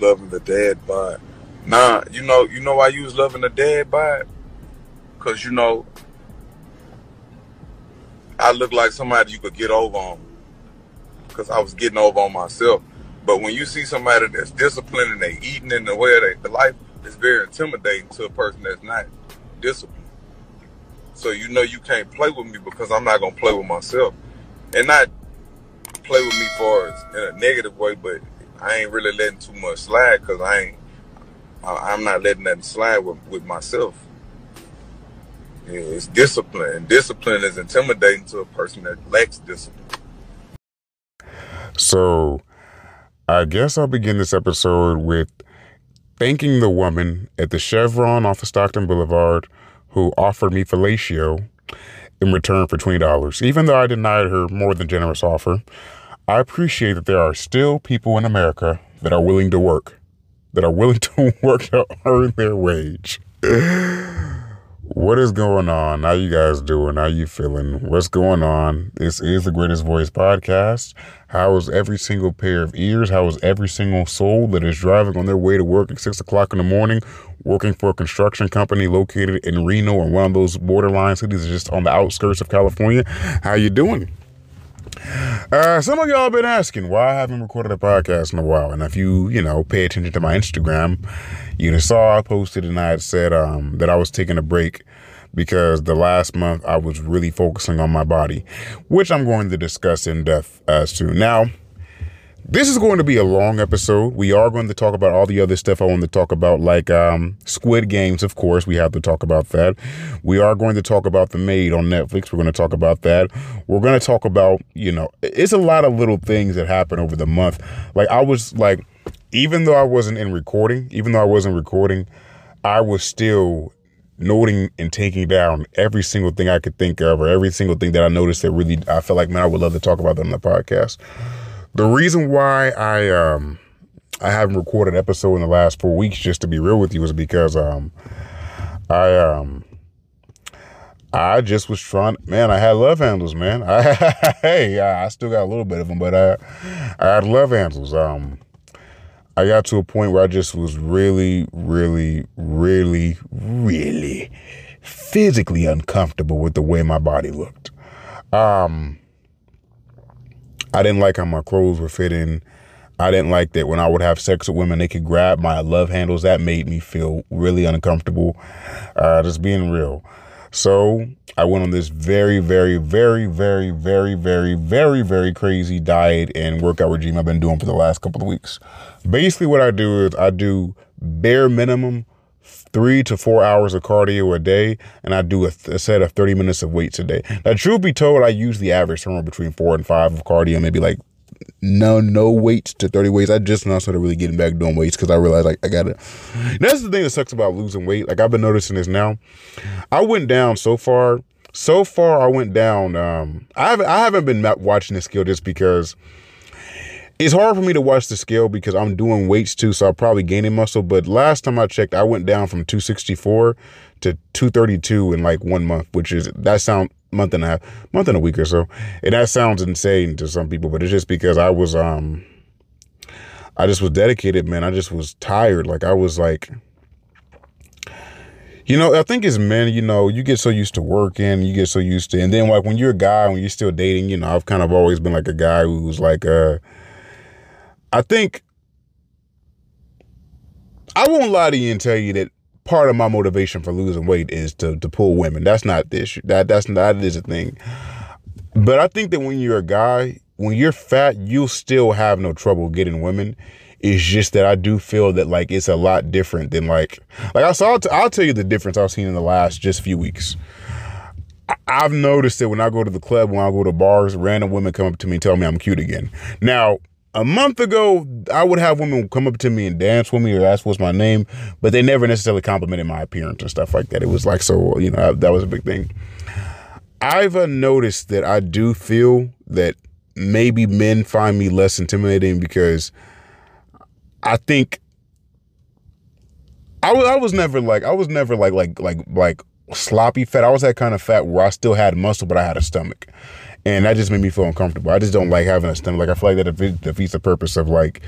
loving the dad bod. Nah, you know, you know why you was loving the dad bod? Cause you know, I look like somebody you could get over on. Cause I was getting over on myself. But when you see somebody that's disciplined and they eating in the way they the life, it's very intimidating to a person that's not disciplined. So you know you can't play with me because I'm not gonna play with myself, and not play with me for in a negative way. But I ain't really letting too much slide because I ain't. I, I'm not letting nothing slide with, with myself. Yeah, it's discipline. And discipline is intimidating to a person that lacks discipline. So, I guess I'll begin this episode with thanking the woman at the Chevron off of Stockton Boulevard who offered me fellatio in return for $20. Even though I denied her more than generous offer, I appreciate that there are still people in America that are willing to work, that are willing to work to earn their wage. What is going on? How you guys doing? How you feeling? What's going on? This is the Greatest Voice podcast. How is every single pair of ears? How is every single soul that is driving on their way to work at six o'clock in the morning, working for a construction company located in Reno or one of those borderline cities just on the outskirts of California? How you doing? Uh, some of y'all been asking why I haven't recorded a podcast in a while. And if you, you know, pay attention to my Instagram, you saw I posted and I had said um, that I was taking a break because the last month I was really focusing on my body, which I'm going to discuss in depth as to. Now, this is going to be a long episode. We are going to talk about all the other stuff I want to talk about, like um, Squid Games, of course. We have to talk about that. We are going to talk about The Maid on Netflix. We're going to talk about that. We're going to talk about, you know, it's a lot of little things that happen over the month. Like, I was like, even though I wasn't in recording, even though I wasn't recording, I was still noting and taking down every single thing I could think of or every single thing that I noticed that really I felt like, man, I would love to talk about that on the podcast. The reason why I um I haven't recorded an episode in the last four weeks, just to be real with you, is because um I um I just was trying. Man, I had love handles, man. I, hey, I still got a little bit of them, but I I had love handles. Um, I got to a point where I just was really, really, really, really physically uncomfortable with the way my body looked. Um, I didn't like how my clothes were fitting. I didn't like that when I would have sex with women, they could grab my love handles. That made me feel really uncomfortable. Uh, just being real. So I went on this very, very, very, very, very, very, very, very crazy diet and workout regime I've been doing for the last couple of weeks. Basically, what I do is I do bare minimum three to four hours of cardio a day, and I do a, a, set of 30 minutes of weights a day. Now, truth be told, I usually average somewhere between four and five of cardio, maybe like no no weights to 30 weights. I just now started really getting back doing weights because I realized like I gotta. That's the thing that sucks about losing weight. Like I've been noticing this now. I went down so far. So far, I went down. Um, I haven't I haven't been watching the scale just because it's hard for me to watch the scale because I'm doing weights too, so I'm probably gaining muscle. But last time I checked, I went down from 264 to 232 in like one month, which is that sound month and a half, month and a week or so. And that sounds insane to some people, but it's just because I was um I just was dedicated, man. I just was tired. Like I was like you know, I think as men, you know, you get so used to working, you get so used to, and then like when you're a guy, when you're still dating, you know, I've kind of always been like a guy who's like, uh, I think, I won't lie to you and tell you that part of my motivation for losing weight is to to pull women. That's not the issue. That that's not that is a thing. But I think that when you're a guy, when you're fat, you'll still have no trouble getting women. It's just that I do feel that like it's a lot different than like like I saw. I'll, I'll tell you the difference I've seen in the last just few weeks. I've noticed that when I go to the club, when I go to bars, random women come up to me and tell me I'm cute again. Now, a month ago, I would have women come up to me and dance with me or ask what's my name, but they never necessarily complimented my appearance and stuff like that. It was like, so, you know, that was a big thing. I've uh, noticed that I do feel that maybe men find me less intimidating because I think I was I was never like I was never like like like like sloppy fat. I was that kind of fat where I still had muscle, but I had a stomach and that just made me feel uncomfortable. I just don't like having a stomach. Like I feel like that defeats the purpose of like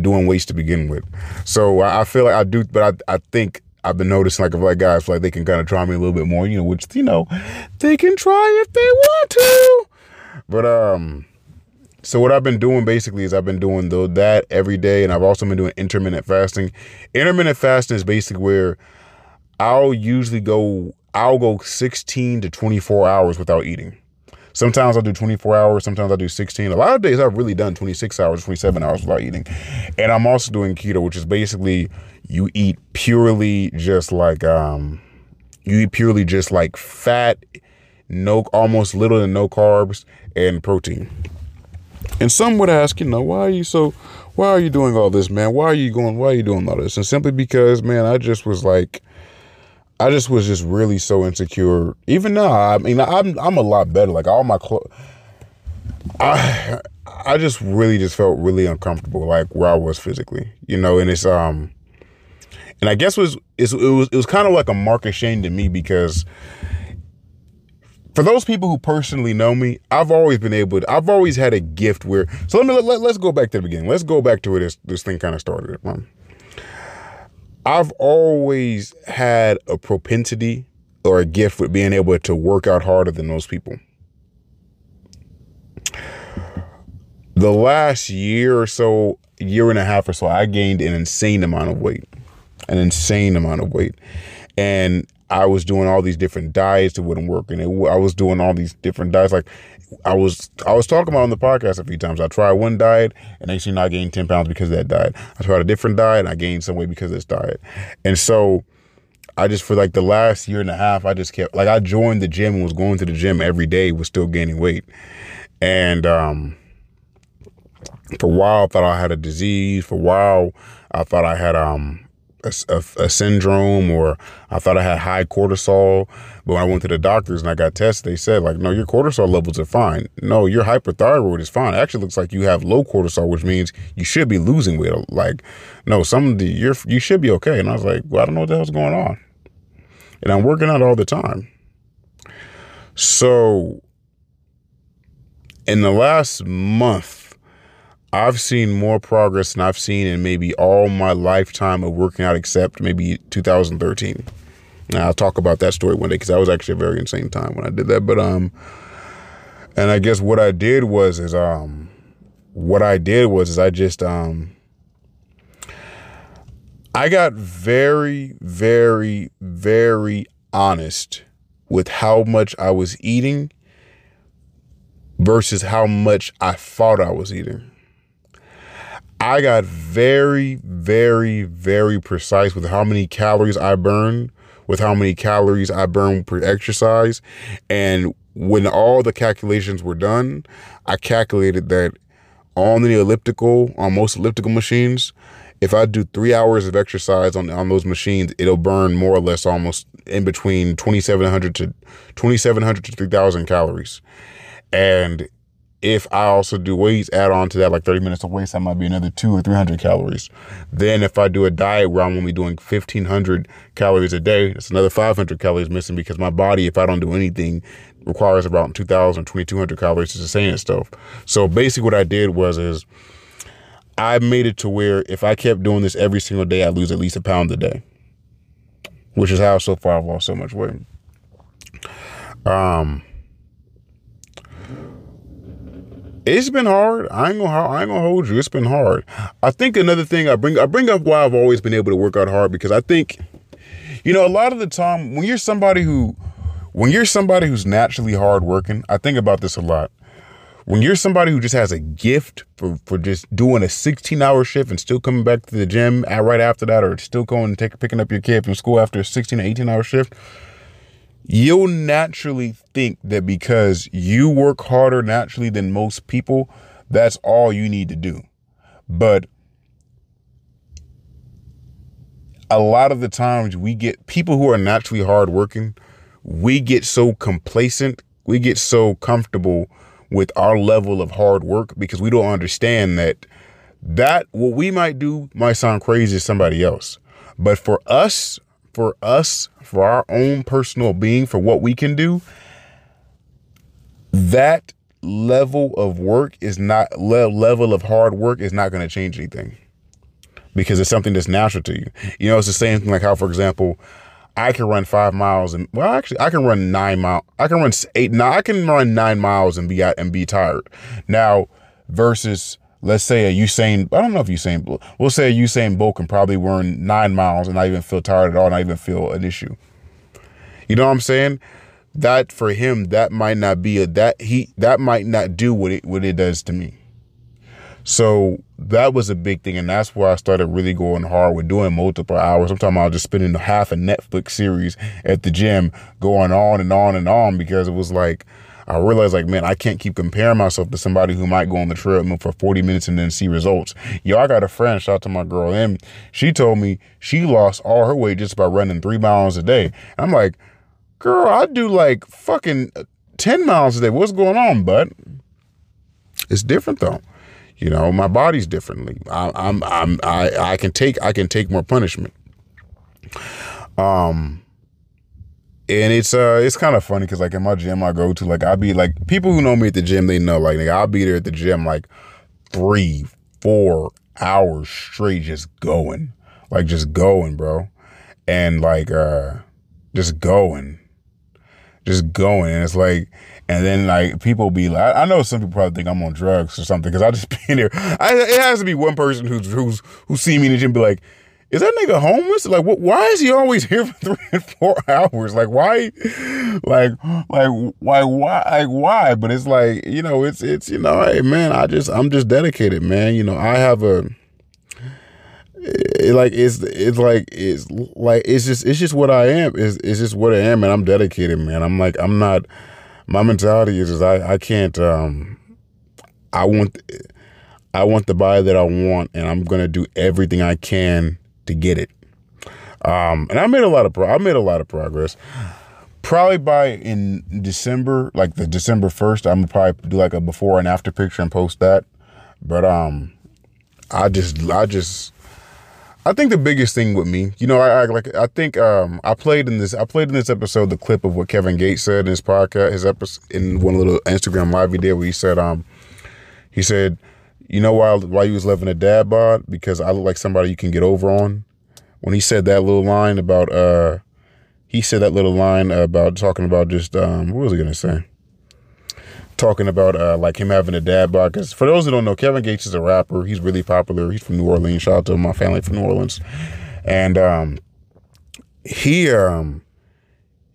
doing weights to begin with. So I feel like I do, but I, I think I've been noticing like if like guys like they can kind of try me a little bit more, you know, which you know they can try if they want to. But um, so what I've been doing basically is I've been doing though that every day, and I've also been doing intermittent fasting. Intermittent fasting is basically where I'll usually go. I'll go 16 to 24 hours without eating. Sometimes I'll do 24 hours. Sometimes I'll do 16. A lot of days I've really done 26 hours, 27 hours without eating. And I'm also doing keto, which is basically you eat purely just like um you eat purely just like fat, no almost little to no carbs and protein. And some would ask, you know, why are you so, why are you doing all this, man? Why are you going, why are you doing all this? And simply because, man, I just was like, I just was just really so insecure. Even now, I mean, I'm I'm a lot better. Like all my clothes, I I just really just felt really uncomfortable, like where I was physically, you know. And it's um, and I guess it was it was it was kind of like a mark of shame to me because for those people who personally know me, I've always been able to, I've always had a gift where, so let me, let, let, us go back to the beginning. Let's go back to where this, this thing kind of started. I've always had a propensity or a gift with being able to work out harder than those people. The last year or so, year and a half or so, I gained an insane amount of weight, an insane amount of weight. And I was doing all these different diets that wouldn't work, and it, I was doing all these different diets. Like I was, I was talking about on the podcast a few times. I tried one diet, and thing I gained ten pounds because of that diet. I tried a different diet, and I gained some weight because of this diet. And so, I just for like the last year and a half, I just kept like I joined the gym and was going to the gym every day, was still gaining weight, and um, for a while I thought I had a disease. For a while I thought I had um a, a, a, syndrome or I thought I had high cortisol. But when I went to the doctors and I got tested, they said like, no, your cortisol levels are fine. No, your hyperthyroid is fine. It actually looks like you have low cortisol, which means you should be losing weight. Like, no, some of the you're you should be okay. And I was like, well, I don't know what the hell's going on. And I'm working out all the time. So in the last month, I've seen more progress than I've seen in maybe all my lifetime of working out, except maybe 2013. Now I'll talk about that story one day because that was actually a very insane time when I did that. But um, and I guess what I did was is um, what I did was is I just um, I got very, very, very honest with how much I was eating versus how much I thought I was eating. I got very, very, very precise with how many calories I burn, with how many calories I burn per exercise. And when all the calculations were done, I calculated that on the elliptical, on most elliptical machines, if I do three hours of exercise on, on those machines, it'll burn more or less almost in between 2,700 to 2,700 to 3,000 calories. And if I also do weights, add on to that like 30 minutes of weights, that might be another two or 300 calories. Then if I do a diet where I'm only doing 1500 calories a day, it's another 500 calories missing because my body, if I don't do anything, requires about 2000, 2200 calories to sustain itself. So basically what I did was, is I made it to where if I kept doing this every single day, I lose at least a pound a day, which is how so far I've lost so much weight. Um, it's been hard. I ain't gonna I ain't gonna hold you. It's been hard. I think another thing I bring I bring up why I've always been able to work out hard because I think, you know, a lot of the time when you're somebody who when you're somebody who's naturally hardworking, I think about this a lot. When you're somebody who just has a gift for, for just doing a 16 hour shift and still coming back to the gym right after that, or still going and take, picking up your kid from school after a 16 or 18 hour shift, you'll naturally think that because you work harder naturally than most people, that's all you need to do. But a lot of the times we get people who are naturally hardworking, we get so complacent, we get so comfortable with our level of hard work because we don't understand that that what we might do might sound crazy to somebody else. But for us, for us, for our own personal being, for what we can do, that level of work is not le- level of hard work is not going to change anything because it's something that's natural to you. You know, it's the same thing like how, for example, I can run five miles and well, actually, I can run nine mile. I can run eight. Nine, I can run nine miles and be and be tired. Now, versus let's say a Usain. I don't know if Usain. We'll say a Usain Bolt can probably run nine miles and not even feel tired at all, not even feel an issue. You know what I'm saying? That for him, that might not be a that he that might not do what it what it does to me. So that was a big thing. And that's where I started really going hard with doing multiple hours. Sometimes I was just spending half a Netflix series at the gym going on and on and on because it was like, I realized like, man, I can't keep comparing myself to somebody who might go on the treadmill for 40 minutes and then see results. Yo, I got a friend, shout out to my girl, and she told me she lost all her weight just by running three miles a day. I'm like, girl, I do like fucking 10 miles a day. What's going on, bud? It's different though. You know, my body's differently. I, I'm I'm I I can take I can take more punishment. Um, and it's uh it's kind of funny because like in my gym I go to like I'll be like people who know me at the gym they know like, I'll be there at the gym like three four hours straight just going like just going bro and like uh just going just going and it's like and then like people be like, I know some people probably think I'm on drugs or something because I just been there. I, it has to be one person who's who's who see me in the gym be like, is that nigga homeless? Like, what? Why is he always here for three and four hours? Like, why? Like, like, why? Why? Like, why? But it's like, you know, it's it's you know, hey man, I just I'm just dedicated, man. You know, I have a. It, like it's it's like it's like it's just it's just what I am. It's it's just what I am, and I'm dedicated, man. I'm like I'm not my mentality is, is I, I can't um I want I want the buy that I want and I'm gonna do everything I can to get it. Um and I made a lot of pro- I made a lot of progress. Probably by in December, like the December first, I'm gonna probably do like a before and after picture and post that. But um I just I just I think the biggest thing with me, you know, I, I, like I think um, I played in this I played in this episode the clip of what Kevin Gates said in his podcast, his episode in one little Instagram live he did where he said um he said, you know why why you was living a dad bod because I look like somebody you can get over on. When he said that little line about uh he said that little line about talking about just um what was he gonna say? talking about uh, like him having a dad bod. Because for those who don't know, Kevin Gates is a rapper. He's really popular. He's from New Orleans. Shout out to my family from New Orleans. And um, he um,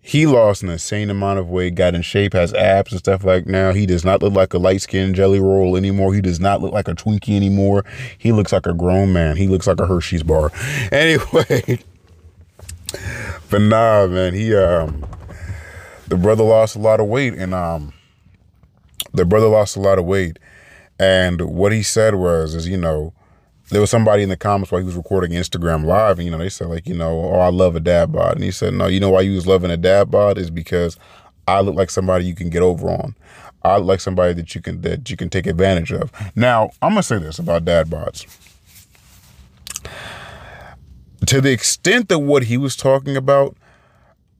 he lost an insane amount of weight, got in shape, has abs and stuff like now. He does not look like a light skinned jelly roll anymore. He does not look like a Twinkie anymore. He looks like a grown man. He looks like a Hershey's bar. Anyway, but nah, man, he um, the brother lost a lot of weight and um the brother lost a lot of weight. And what he said was, is, you know, there was somebody in the comments while he was recording Instagram live, and you know, they said, like, you know, oh, I love a dad bod. And he said, No, you know why you was loving a dad bod is because I look like somebody you can get over on. I look like somebody that you can that you can take advantage of. Now, I'm gonna say this about dad bods. To the extent that what he was talking about,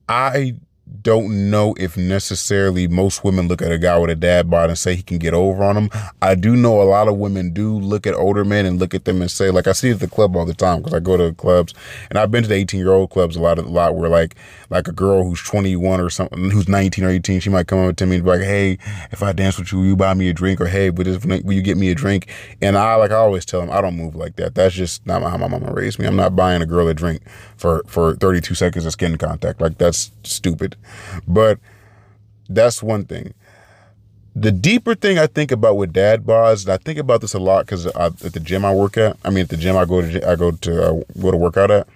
I don't know if necessarily most women look at a guy with a dad bod and say he can get over on them. I do know a lot of women do look at older men and look at them and say, like I see at the club all the time because I go to clubs and I've been to the 18 year old clubs a lot, a lot where like like a girl who's 21 or something, who's 19 or 18, she might come up to me and be like, hey, if I dance with you, will you buy me a drink? Or hey, will you get me a drink? And I like I always tell them, I don't move like that. That's just not how my mama raised me. I'm not buying a girl a drink for for 32 seconds of skin contact. Like that's stupid. But that's one thing. The deeper thing I think about with dad bods, and I think about this a lot because at the gym I work at, I mean at the gym I go to, I go to uh, go to work out at.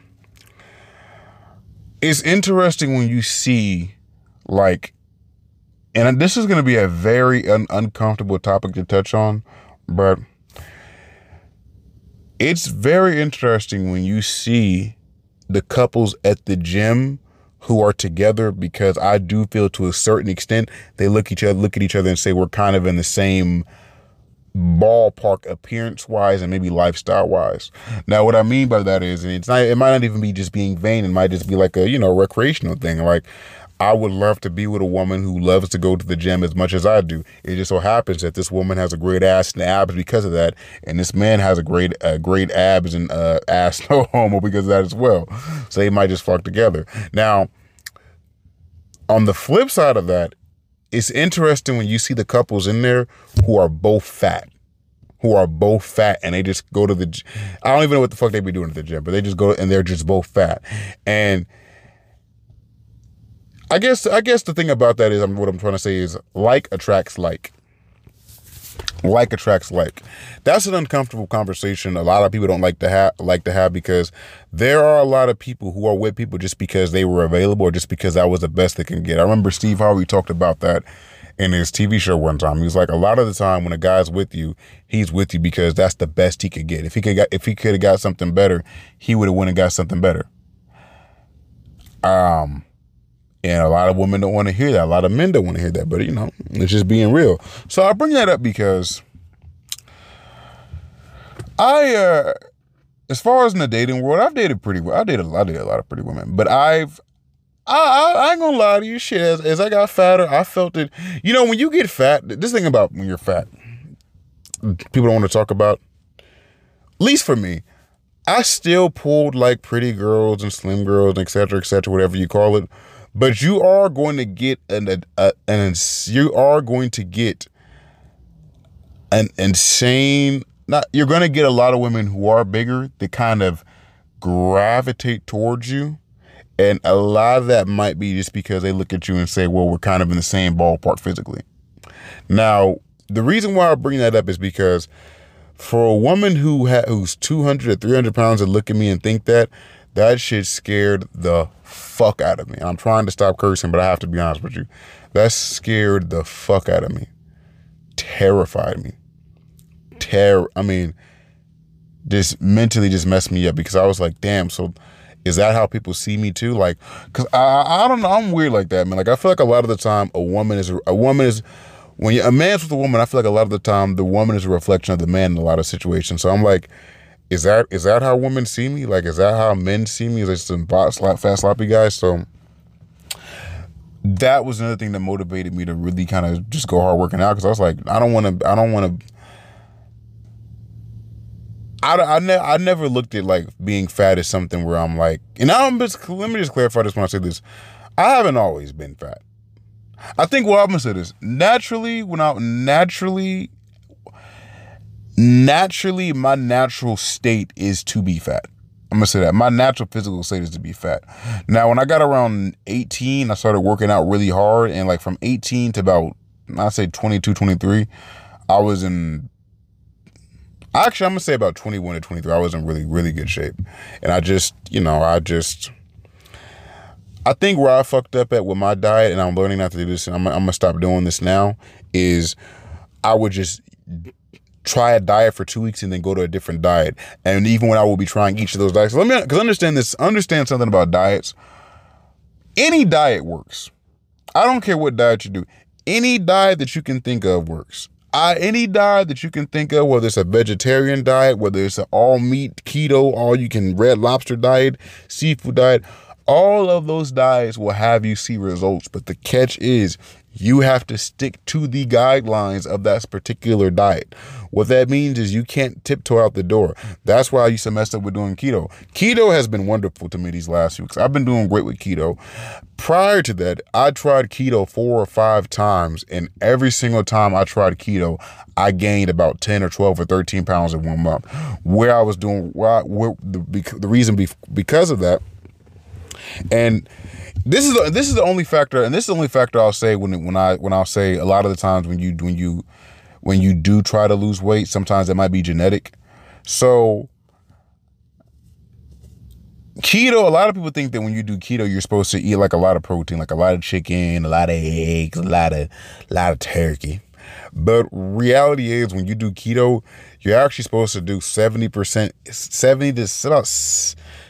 It's interesting when you see, like, and this is going to be a very un- uncomfortable topic to touch on, but it's very interesting when you see the couples at the gym who are together because I do feel to a certain extent they look each other look at each other and say we're kind of in the same ballpark appearance wise and maybe lifestyle wise. Now what I mean by that is it's not it might not even be just being vain, it might just be like a, you know, recreational thing. Like I would love to be with a woman who loves to go to the gym as much as I do. It just so happens that this woman has a great ass and abs because of that, and this man has a great uh, great abs and uh, ass no homo because of that as well. So they might just fuck together. Now, on the flip side of that, it's interesting when you see the couples in there who are both fat who are both fat and they just go to the I don't even know what the fuck they be doing at the gym, but they just go and they're just both fat. And I guess I guess the thing about that is what I'm trying to say is like attracts like. Like attracts like. That's an uncomfortable conversation. A lot of people don't like to have like to have because there are a lot of people who are with people just because they were available or just because that was the best they can get. I remember Steve Harvey talked about that in his TV show one time. He was like, a lot of the time when a guy's with you, he's with you because that's the best he could get. If he could got, if he could have got something better, he would have went and got something better. Um, and a lot of women don't want to hear that. A lot of men don't want to hear that. But you know, it's just being real. So I bring that up because I, uh, as far as in the dating world, I've dated pretty well. I dated, I dated a lot of pretty women, but I've, I, I, I, ain't gonna lie to you, shit. As, as I got fatter, I felt it. You know, when you get fat, this thing about when you're fat, people don't want to talk about. At least for me, I still pulled like pretty girls and slim girls, etc., etc., whatever you call it. But you are going to get an, a, an you are going to get an insane. Not you're going to get a lot of women who are bigger that kind of gravitate towards you. And a lot of that might be just because they look at you and say, well, we're kind of in the same ballpark physically. Now, the reason why I bring that up is because for a woman who ha- who's 200 or 300 pounds to look at me and think that, that shit scared the fuck out of me. I'm trying to stop cursing, but I have to be honest with you. That scared the fuck out of me. Terrified me. Terror. I mean, just mentally just messed me up because I was like, damn, so is that how people see me too? Like, cause I, I don't know, I'm weird like that, man. Like, I feel like a lot of the time a woman is, a woman is, when you, a man's with a woman, I feel like a lot of the time the woman is a reflection of the man in a lot of situations. So I'm like, is that is that how women see me? Like, is that how men see me? Is it some bot slap fast sloppy guys? So that was another thing that motivated me to really kind of just go hard working out because I was like, I don't want to, I don't want to. I, I, ne- I never looked at like being fat as something where I'm like, and I'm just, let me just clarify this when I say this. I haven't always been fat. I think what I'm gonna say is naturally, when I naturally naturally my natural state is to be fat. I'm gonna say that. My natural physical state is to be fat. Now, when I got around 18, I started working out really hard. And like from 18 to about, I'd say 22, 23, I was in, actually, I'm gonna say about 21 to 23, I was in really, really good shape. And I just, you know, I just, I think where I fucked up at with my diet, and I'm learning not to do this, and I'm, I'm gonna stop doing this now, is I would just try a diet for two weeks and then go to a different diet. And even when I will be trying each of those diets, let me because understand this, understand something about diets. Any diet works. I don't care what diet you do. Any diet that you can think of works. I, any diet that you can think of, whether it's a vegetarian diet, whether it's an all meat keto, all you can red lobster diet, seafood diet, all of those diets will have you see results. But the catch is you have to stick to the guidelines of that particular diet. What that means is you can't tiptoe out the door. That's why I used to mess up with doing keto. Keto has been wonderful to me these last few weeks. I've been doing great with keto. Prior to that, I tried keto four or five times, and every single time I tried keto, I gained about 10 or 12 or 13 pounds in one month. Where I was doing, where, where the, the reason be, because of that, and this is the, this is the only factor, and this is the only factor I'll say when when I when I'll say a lot of the times when you when you when you do try to lose weight, sometimes it might be genetic. So keto, a lot of people think that when you do keto, you're supposed to eat like a lot of protein, like a lot of chicken, a lot of eggs, a lot of a lot of turkey. But reality is when you do keto, you're actually supposed to do 70%, 70 to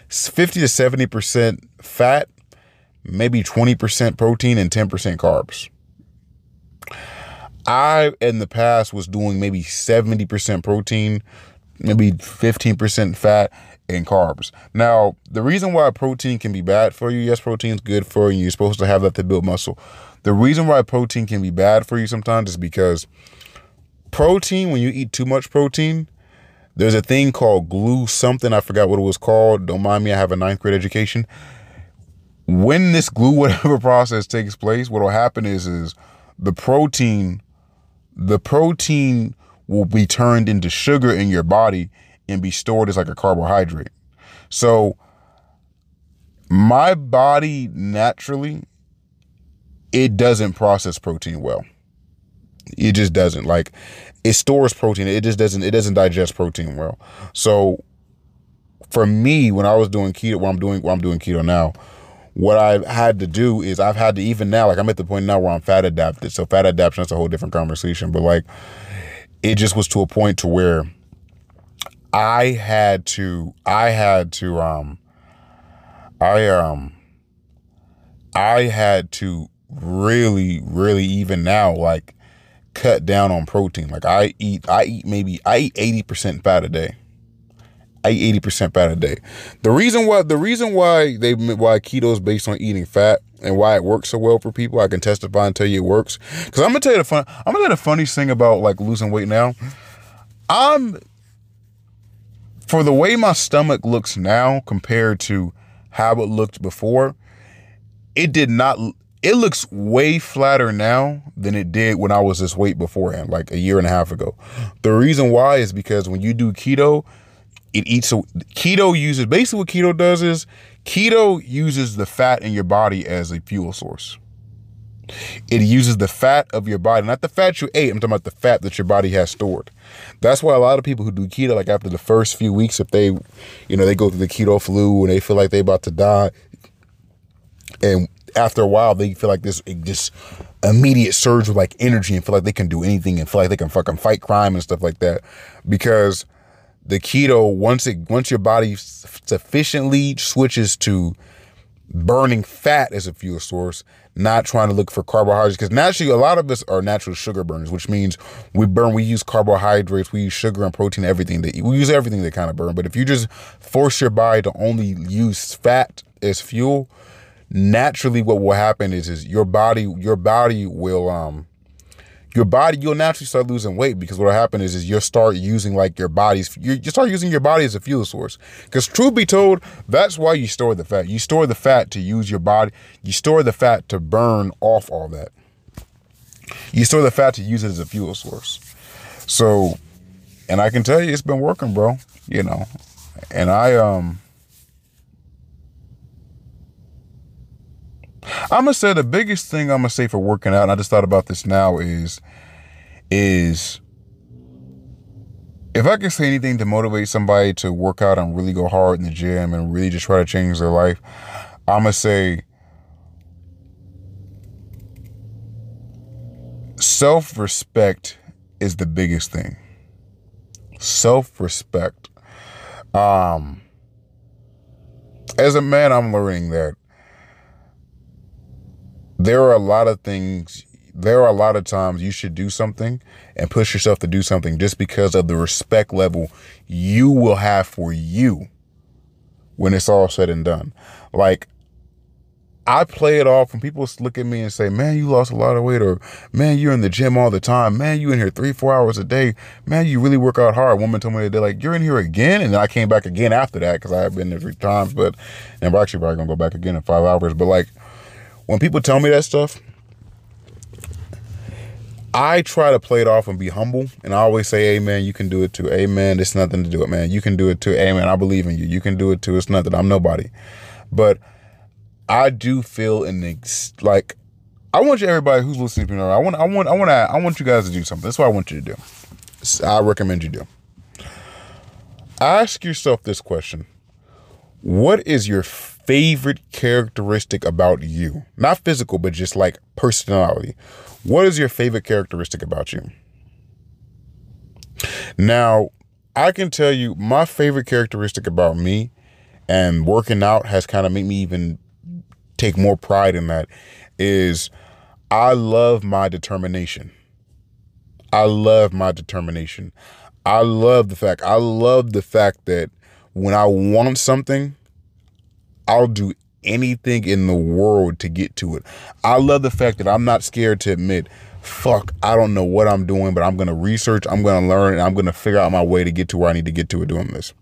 50 to 70% fat maybe 20% protein and 10% carbs. I, in the past, was doing maybe 70% protein, maybe 15% fat and carbs. Now, the reason why protein can be bad for you, yes, protein is good for you. You're supposed to have that to build muscle. The reason why protein can be bad for you sometimes is because protein, when you eat too much protein, there's a thing called glue something. I forgot what it was called. Don't mind me. I have a ninth grade education. When this glue whatever process takes place, what will happen is is the protein, the protein will be turned into sugar in your body and be stored as like a carbohydrate. So my body naturally it doesn't process protein well. It just doesn't. Like it stores protein. It just doesn't it doesn't digest protein well. So for me, when I was doing keto, what I'm doing what I'm doing keto now, what I've had to do is I've had to even now, like I'm at the point now where I'm fat adapted. So fat adaptation that's a whole different conversation. But like it just was to a point to where I had to I had to um I um I had to really really even now like cut down on protein. Like I eat, I eat maybe I eat eighty percent fat a day. I eat eighty percent fat a day. The reason why the reason why they why keto is based on eating fat and why it works so well for people, I can testify and tell you it works. Because I'm gonna tell you the fun. I'm gonna tell you the funniest thing about like losing weight now. I'm for the way my stomach looks now compared to how it looked before. It did not it looks way flatter now than it did when I was this weight beforehand, like a year and a half ago. The reason why is because when you do keto, it eats so keto uses basically what keto does is keto uses the fat in your body as a fuel source. It uses the fat of your body, not the fat you ate. I'm talking about the fat that your body has stored. That's why a lot of people who do keto, like after the first few weeks, if they, you know, they go through the keto flu and they feel like they about to die, and after a while they feel like this just immediate surge of like energy and feel like they can do anything and feel like they can fucking fight crime and stuff like that because the keto once it once your body sufficiently switches to burning fat as a fuel source not trying to look for carbohydrates because naturally a lot of us are natural sugar burners which means we burn we use carbohydrates we use sugar and protein everything that we use everything that kind of burn. But if you just force your body to only use fat as fuel naturally what will happen is is your body your body will um your body you'll naturally start losing weight because what will happen is is you'll start using like your body's you start using your body as a fuel source. Because truth be told that's why you store the fat. You store the fat to use your body you store the fat to burn off all that. You store the fat to use it as a fuel source. So and i can tell you it's been working bro you know. And i um I'm gonna say the biggest thing I'm gonna say for working out, and I just thought about this now is, is if I can say anything to motivate somebody to work out and really go hard in the gym and really just try to change their life, I'm gonna say self respect is the biggest thing. Self respect. Um, as a man, I'm learning that there are a lot of things there are a lot of times you should do something and push yourself to do something just because of the respect level you will have for you when it's all said and done. Like, I play it off when people look at me and say, Man, you lost a lot of weight, or Man, you're in the gym all the time. Man, you in here three, four hours a day. Man, you really work out hard. A woman told me they're like, You're in here again. And then I came back again after that because I have been there three times, but and we're actually probably gonna go back again in five hours. But like, when people tell me that stuff, I try to play it off and be humble. And I always say, Amen, you can do it too. Amen, it's nothing to do it, man. You can do it too. Amen, I believe in you. You can do it too. It's nothing. I'm nobody. But I do feel in ex- like I want you everybody who's listening to me. I want I want I want to I want you guys to do something. That's what I want you to do. I recommend you do. Ask yourself this question. What is your favorite characteristic about you? Not physical, but just like personality. What is your favorite characteristic about you? Now, I can tell you my favorite characteristic about me and working out has kind of made me even take more pride in that is I love my determination. I love my determination. I love the fact. I love the fact that when I want something, I'll do anything in the world to get to it. I love the fact that I'm not scared to admit, fuck, I don't know what I'm doing, but I'm going to research, I'm going to learn, and I'm going to figure out my way to get to where I need to get to it doing this.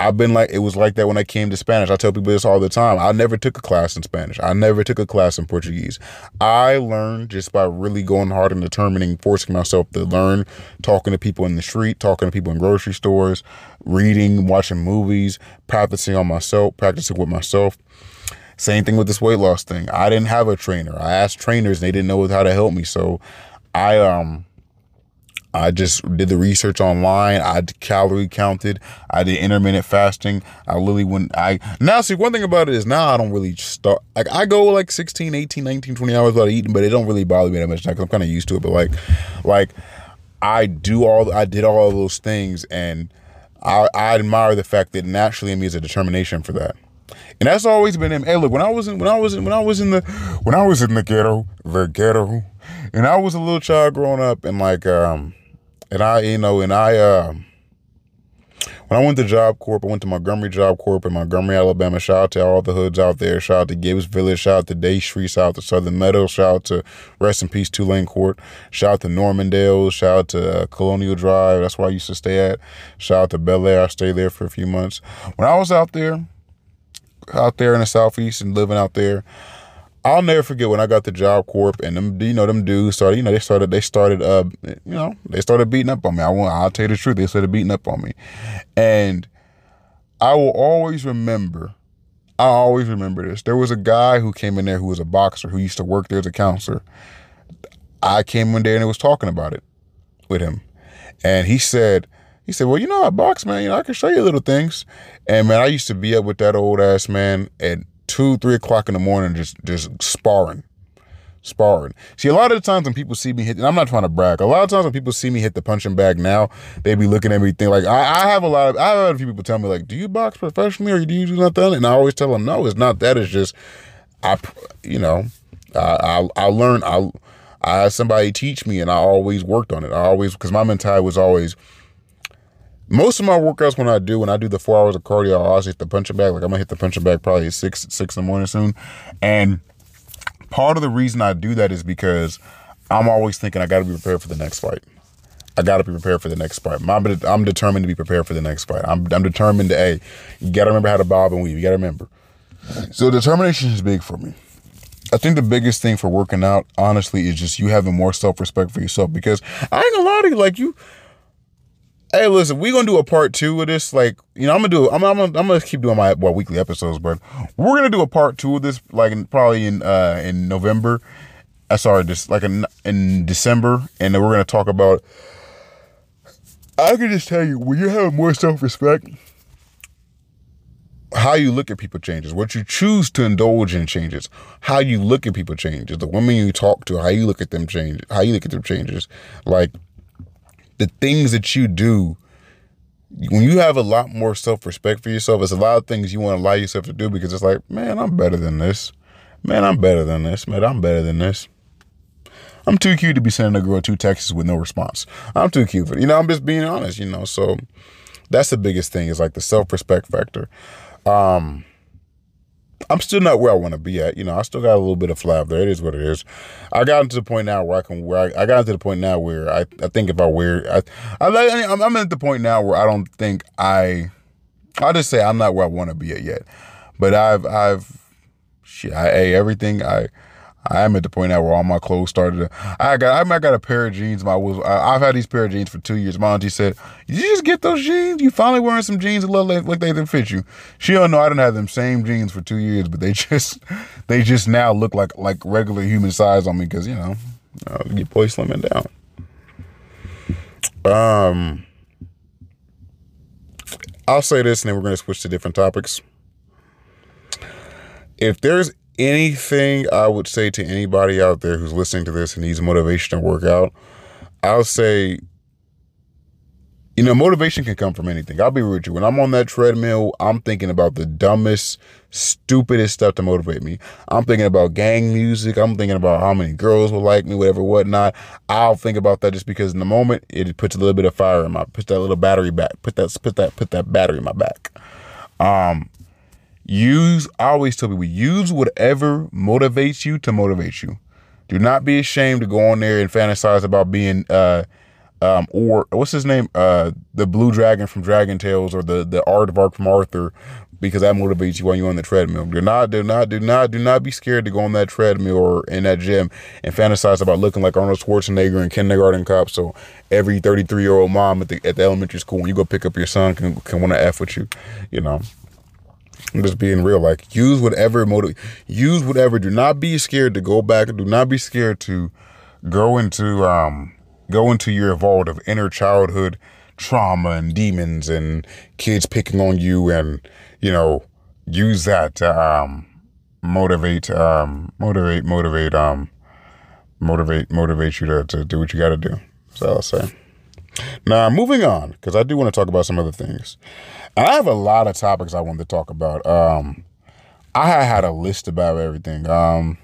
I've been like it was like that when I came to Spanish. I tell people this all the time. I never took a class in Spanish. I never took a class in Portuguese. I learned just by really going hard and determining, forcing myself to learn, talking to people in the street, talking to people in grocery stores, reading, watching movies, practicing on myself, practicing with myself. Same thing with this weight loss thing. I didn't have a trainer. I asked trainers and they didn't know how to help me. So I um I just did the research online. I calorie counted. I did intermittent fasting. I literally went, I, now see, one thing about it is now I don't really start, like I go like 16, 18, 19, 20 hours without eating, but it don't really bother me that much because I'm kind of used to it. But like, like I do all, I did all of those things and I, I admire the fact that naturally in me is a determination for that. And that's always been him. Hey, look, when I was in, when I was in, when I was in the, when I was in the ghetto, the ghetto, and I was a little child growing up and like, um, and I, you know, and I, uh, when I went to Job Corps, I went to Montgomery Job Corps in Montgomery, Alabama. Shout out to all the hoods out there. Shout out to Gibbs Village. Shout out to Day Street. Shout out to Southern Meadows. Shout out to Rest in Peace Tulane Court. Shout out to Normandale. Shout out to uh, Colonial Drive. That's where I used to stay at. Shout out to Bel Air. I stayed there for a few months. When I was out there, out there in the Southeast and living out there, I'll never forget when I got the Job Corps and them, you know, them dudes started, you know, they started, they started, uh, you know, they started beating up on me. I want, I'll tell you the truth, they started beating up on me, and I will always remember. I always remember this. There was a guy who came in there who was a boxer who used to work there as a counselor. I came in there and I was talking about it with him, and he said, he said, "Well, you know, I box, man. You know, I can show you little things." And man, I used to be up with that old ass man at two, three o'clock in the morning, just just sparring, sparring. See, a lot of the times when people see me hit, and I'm not trying to brag. A lot of times when people see me hit the punching bag now, they be looking at me think like I, I have a lot of I have a few people tell me like, do you box professionally or do you do nothing? And I always tell them, no, it's not that. It's just I, you know, I I, I learned I. I had somebody teach me and I always worked on it. I always, because my mentality was always, most of my workouts when I do, when I do the four hours of cardio, I always hit the punching bag. Like I'm gonna hit the punching bag probably six, six in the morning soon. And part of the reason I do that is because I'm always thinking I gotta be prepared for the next fight. I gotta be prepared for the next fight. I'm, I'm determined to be prepared for the next fight. I'm, I'm determined to, hey, you gotta remember how to bob and weave. You gotta remember. So determination is big for me. I think the biggest thing for working out, honestly, is just you having more self respect for yourself. Because I ain't gonna lie to you, like you, Hey, listen, we're gonna do a part two of this. Like, you know, I'm gonna do. I'm, I'm, gonna, I'm gonna keep doing my well weekly episodes, but we're gonna do a part two of this, like in, probably in uh in November. Uh, sorry, just like in in December, and then we're gonna talk about. I can just tell you, when you have more self respect, how you look at people changes. What you choose to indulge in changes. How you look at people changes. The women you talk to, how you look at them changes. How you look at them changes. Like the things that you do when you have a lot more self-respect for yourself it's a lot of things you want to allow yourself to do because it's like man i'm better than this. Man i'm better than this. Man i'm better than this. I'm too cute to be sending a girl to texas with no response. I'm too cute for you know i'm just being honest you know so that's the biggest thing is like the self-respect factor. Um I'm still not where I want to be at. You know, I still got a little bit of flab there. It is what it is. I got to the point now where I can where I, I got to the point now where I, I think if I wear I, I I'm, I'm at the point now where I don't think I I'll just say I'm not where I want to be at yet. But I've I've shit I, hey, everything I I am at the point now where all my clothes started. To, I got I got a pair of jeans. My was I, have had these pair of jeans for two years. My auntie said, "Did you just get those jeans? You finally wearing some jeans that look like they didn't fit you." She don't know I didn't have them same jeans for two years, but they just they just now look like like regular human size on me because you know uh, get boy slimming down. Um, I'll say this, and then we're gonna switch to different topics. If there's anything I would say to anybody out there who's listening to this and needs motivation to work out, I'll say you know, motivation can come from anything. I'll be real with you. When I'm on that treadmill, I'm thinking about the dumbest, stupidest stuff to motivate me. I'm thinking about gang music. I'm thinking about how many girls will like me, whatever, whatnot. I'll think about that just because in the moment it puts a little bit of fire in my, puts that little battery back, put that, put that, put that battery in my back. Um, use. I always tell people use whatever motivates you to motivate you. Do not be ashamed to go on there and fantasize about being. uh um, or what's his name? Uh, the blue dragon from Dragon Tales, or the the Art of aardvark from Arthur, because that motivates you while you're on the treadmill. Do not, do not, do not, do not be scared to go on that treadmill or in that gym and fantasize about looking like Arnold Schwarzenegger in Kindergarten Cop. So every 33 year old mom at the at the elementary school, when you go pick up your son, can can want to f with you, you know. I'm just being real. Like use whatever motive, use whatever. Do not be scared to go back. Do not be scared to go into um go into your vault of inner childhood trauma and demons and kids picking on you and you know use that to um, motivate um, motivate motivate um, motivate motivate you to, to do what you got to do so i'll say now moving on because i do want to talk about some other things i have a lot of topics i wanted to talk about um, i had a list about everything um,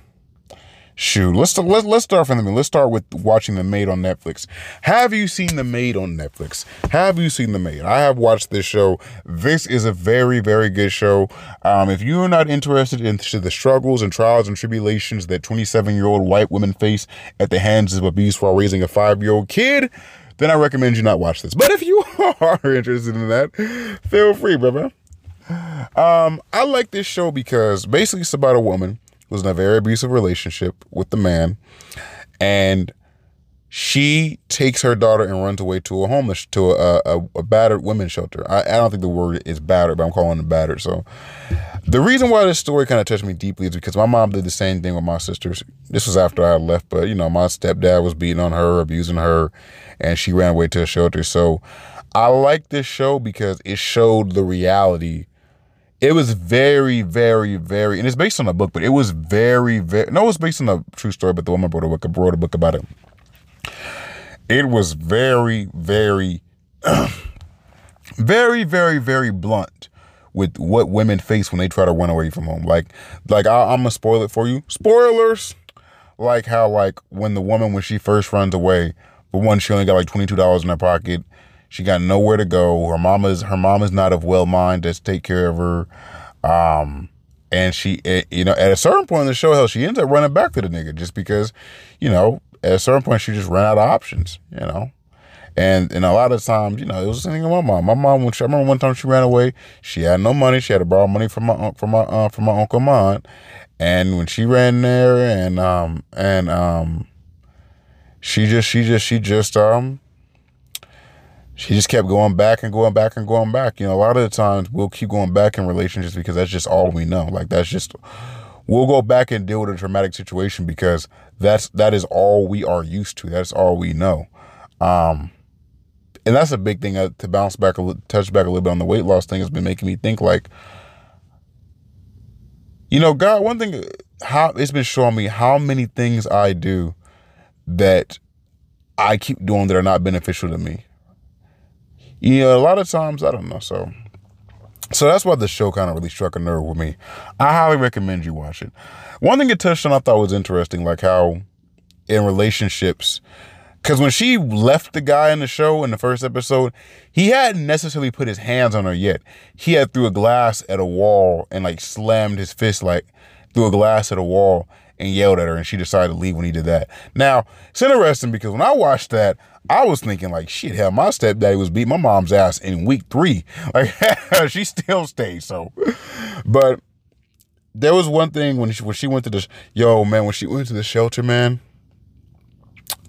Shoot, let's let's let's start from the Let's start with watching The Maid on Netflix. Have you seen The Maid on Netflix? Have you seen The Maid? I have watched this show. This is a very very good show. Um, if you are not interested in the struggles and trials and tribulations that 27 year old white women face at the hands of abuse while raising a five year old kid, then I recommend you not watch this. But if you are interested in that, feel free, brother. Um, I like this show because basically it's about a woman who's in a very abusive relationship with the man, and she takes her daughter and runs away to a homeless to a, a, a battered women's shelter. I, I, don't think the word is battered, but I'm calling it battered. So the reason why this story kind of touched me deeply is because my mom did the same thing with my sisters. This was after I left, but you know, my stepdad was beating on her, abusing her, and she ran away to a shelter. So I like this show because it showed the reality it was very, very, very, and it's based on a book, but it was very, very, no, it was based on a true story, but the woman wrote a book, wrote a book about it. It was very, very, very, very, very blunt with what women face when they try to run away from home. Like, like I, I'm gonna spoil it for you. Spoilers. Like how, like when the woman when she first runs away, but one she only got like twenty two dollars in her pocket she got nowhere to go. Her mama's her mama's not of well mind to take care of her. Um, and she, eh, you know, at a certain point in the show, hell, she ends up running back to the nigga just because, you know, at a certain point she just ran out of options, you know. And and a lot of times, you know, it was the thing with my mom. My mom, when she, I remember one time she ran away, she had no money. She had to borrow money from my from my uh, from my uncle mine. And when she ran there, and um and um, she just she just she just um she just kept going back and going back and going back. You know, a lot of the times we'll keep going back in relationships because that's just all we know. Like that's just we'll go back and deal with a traumatic situation because that's that is all we are used to. That's all we know. Um and that's a big thing uh, to bounce back a touch back a little bit on the weight loss thing has been making me think like you know, God, one thing how it's been showing me how many things I do that I keep doing that are not beneficial to me you know, a lot of times, I don't know. So, so that's why the show kind of really struck a nerve with me. I highly recommend you watch it. One thing it touched on I thought was interesting, like how in relationships, because when she left the guy in the show in the first episode, he hadn't necessarily put his hands on her yet. He had threw a glass at a wall and like slammed his fist like through a glass at a wall and yelled at her, and she decided to leave when he did that. Now, it's interesting because when I watched that, I was thinking like, shit, hell, my stepdaddy was beating my mom's ass in week three. Like, she still stays. So, but there was one thing when she when she went to the yo man when she went to the shelter, man.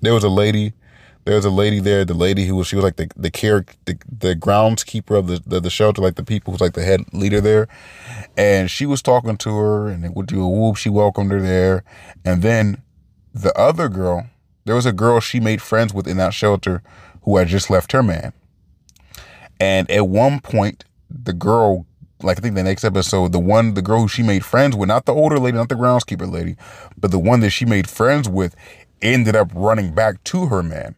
There was a lady. There was a lady there. The lady who was she was like the the care the, the groundskeeper of the, the, the shelter, like the people who's like the head leader there, and she was talking to her and it would do a whoop. She welcomed her there, and then the other girl there was a girl she made friends with in that shelter who had just left her man. And at one point, the girl, like I think the next episode, the one, the girl who she made friends with, not the older lady, not the groundskeeper lady, but the one that she made friends with, ended up running back to her man.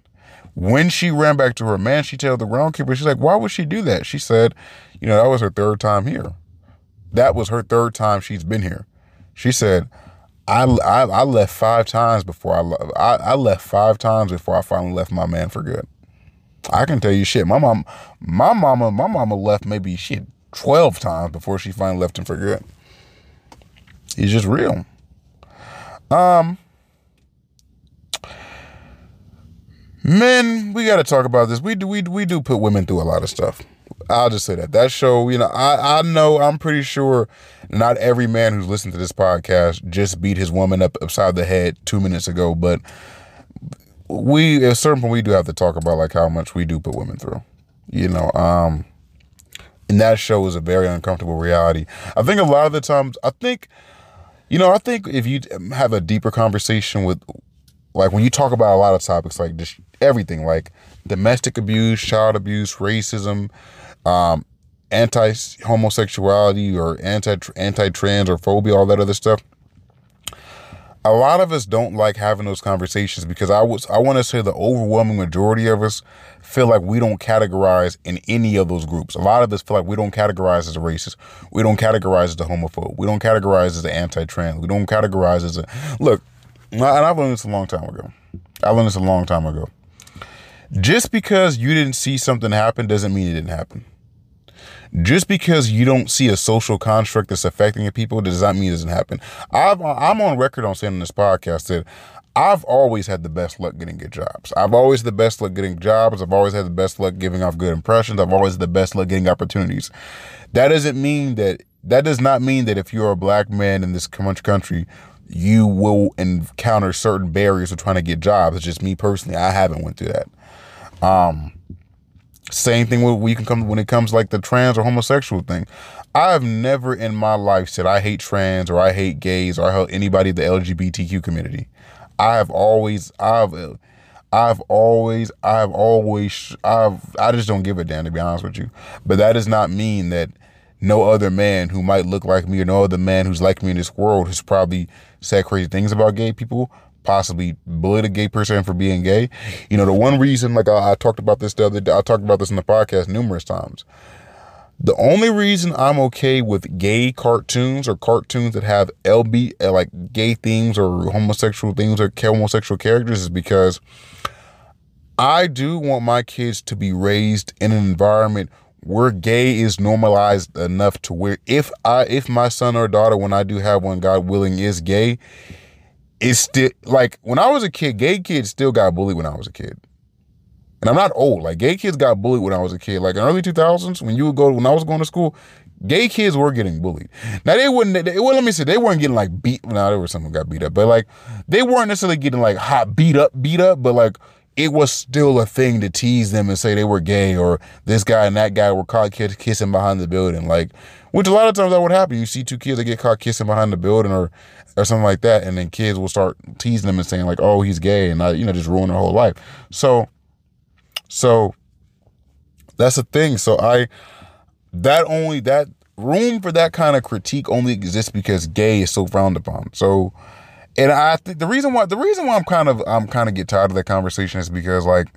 When she ran back to her man, she told the groundkeeper, she's like, why would she do that? She said, you know, that was her third time here. That was her third time she's been here. She said, I, I, I left five times before I, I I left five times before I finally left my man for good. I can tell you shit. My mom, my mama, my mama left maybe shit twelve times before she finally left him for good. He's just real. Um, men, we got to talk about this. We do we we do put women through a lot of stuff. I'll just say that that show. You know, I I know I'm pretty sure not every man who's listened to this podcast just beat his woman up upside the head two minutes ago, but we at a certain point we do have to talk about like how much we do put women through. You know, um, and that show is a very uncomfortable reality. I think a lot of the times, I think, you know, I think if you have a deeper conversation with, like when you talk about a lot of topics like just everything, like domestic abuse, child abuse, racism, um, anti homosexuality or anti anti trans or phobia, all that other stuff. A lot of us don't like having those conversations because I was I want to say the overwhelming majority of us feel like we don't categorize in any of those groups. A lot of us feel like we don't categorize as a racist. We don't categorize as a homophobe. We don't categorize as an anti-trans. We don't categorize as a look. And I've learned this a long time ago. I learned this a long time ago. Just because you didn't see something happen doesn't mean it didn't happen. Just because you don't see a social construct that's affecting people does not mean it doesn't happen. I've, I'm on record on saying in this podcast that I've always had the best luck getting good jobs. I've always the best luck getting jobs. I've always had the best luck giving off good impressions. I've always had the best luck getting opportunities. That doesn't mean that that does not mean that if you're a black man in this country, you will encounter certain barriers of trying to get jobs. It's just me personally. I haven't went through that. Um, same thing when we can come when it comes like the trans or homosexual thing. I've never in my life said I hate trans or I hate gays or I hate anybody in the LGBTQ community. I have always I've I've always I've always I've I just don't give a damn to be honest with you. But that does not mean that no other man who might look like me or no other man who's like me in this world has probably said crazy things about gay people possibly bullied a gay person for being gay. You know, the one reason, like I, I talked about this the other day, I talked about this in the podcast numerous times. The only reason I'm okay with gay cartoons or cartoons that have LB uh, like gay themes or homosexual themes or homosexual characters is because I do want my kids to be raised in an environment where gay is normalized enough to where if I if my son or daughter when I do have one God willing is gay, it's still like when I was a kid, gay kids still got bullied when I was a kid. And I'm not old. Like gay kids got bullied when I was a kid. Like in early 2000s, when you would go when I was going to school, gay kids were getting bullied. Now they wouldn't. They, well, let me say they weren't getting like beat. Now there was someone got beat up, but like they weren't necessarily getting like hot beat up, beat up. But like it was still a thing to tease them and say they were gay or this guy and that guy were caught kissing behind the building. Like, which a lot of times that would happen. You see two kids that get caught kissing behind the building or or something like that, and then kids will start teasing them and saying like, "Oh, he's gay," and I, you know, just ruin their whole life. So, so that's the thing. So I that only that room for that kind of critique only exists because gay is so frowned upon. So and I think the reason why the reason why I'm kind of I'm kind of get tired of that conversation is because like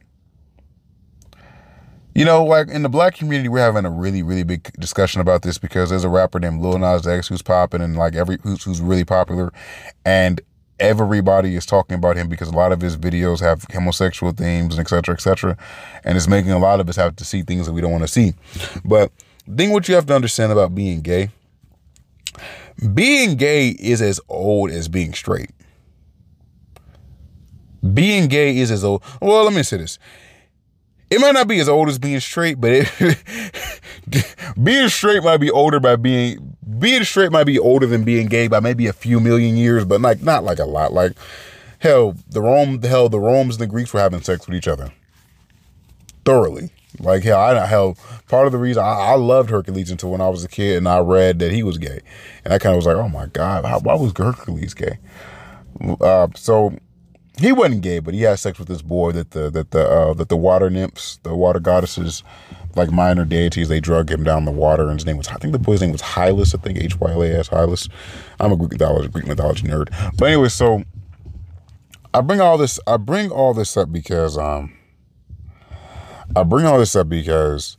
you know, like in the black community, we're having a really, really big discussion about this because there's a rapper named Lil Nas X who's popping and like every who's, who's really popular, and everybody is talking about him because a lot of his videos have homosexual themes and et cetera, et cetera, and it's making a lot of us have to see things that we don't want to see. But the thing what you have to understand about being gay being gay is as old as being straight. Being gay is as old. Well, let me say this. It might not be as old as being straight, but it, being straight might be older by being being straight might be older than being gay by maybe a few million years, but like not like a lot. Like hell, the Rome, hell, the Romans and the Greeks were having sex with each other thoroughly. Like hell, I hell part of the reason I, I, loved Hercules until when I was a kid and I read that he was gay, and I kind of was like, oh my god, how, why was Hercules gay? Uh, so he wasn't gay, but he had sex with this boy that the that the uh, that the water nymphs, the water goddesses, like minor deities, they drug him down the water, and his name was I think the boy's name was Hylas. I think H Y L A S Hylas. I'm a Greek mythology Greek mythology nerd, but anyway, so I bring all this I bring all this up because um I bring all this up because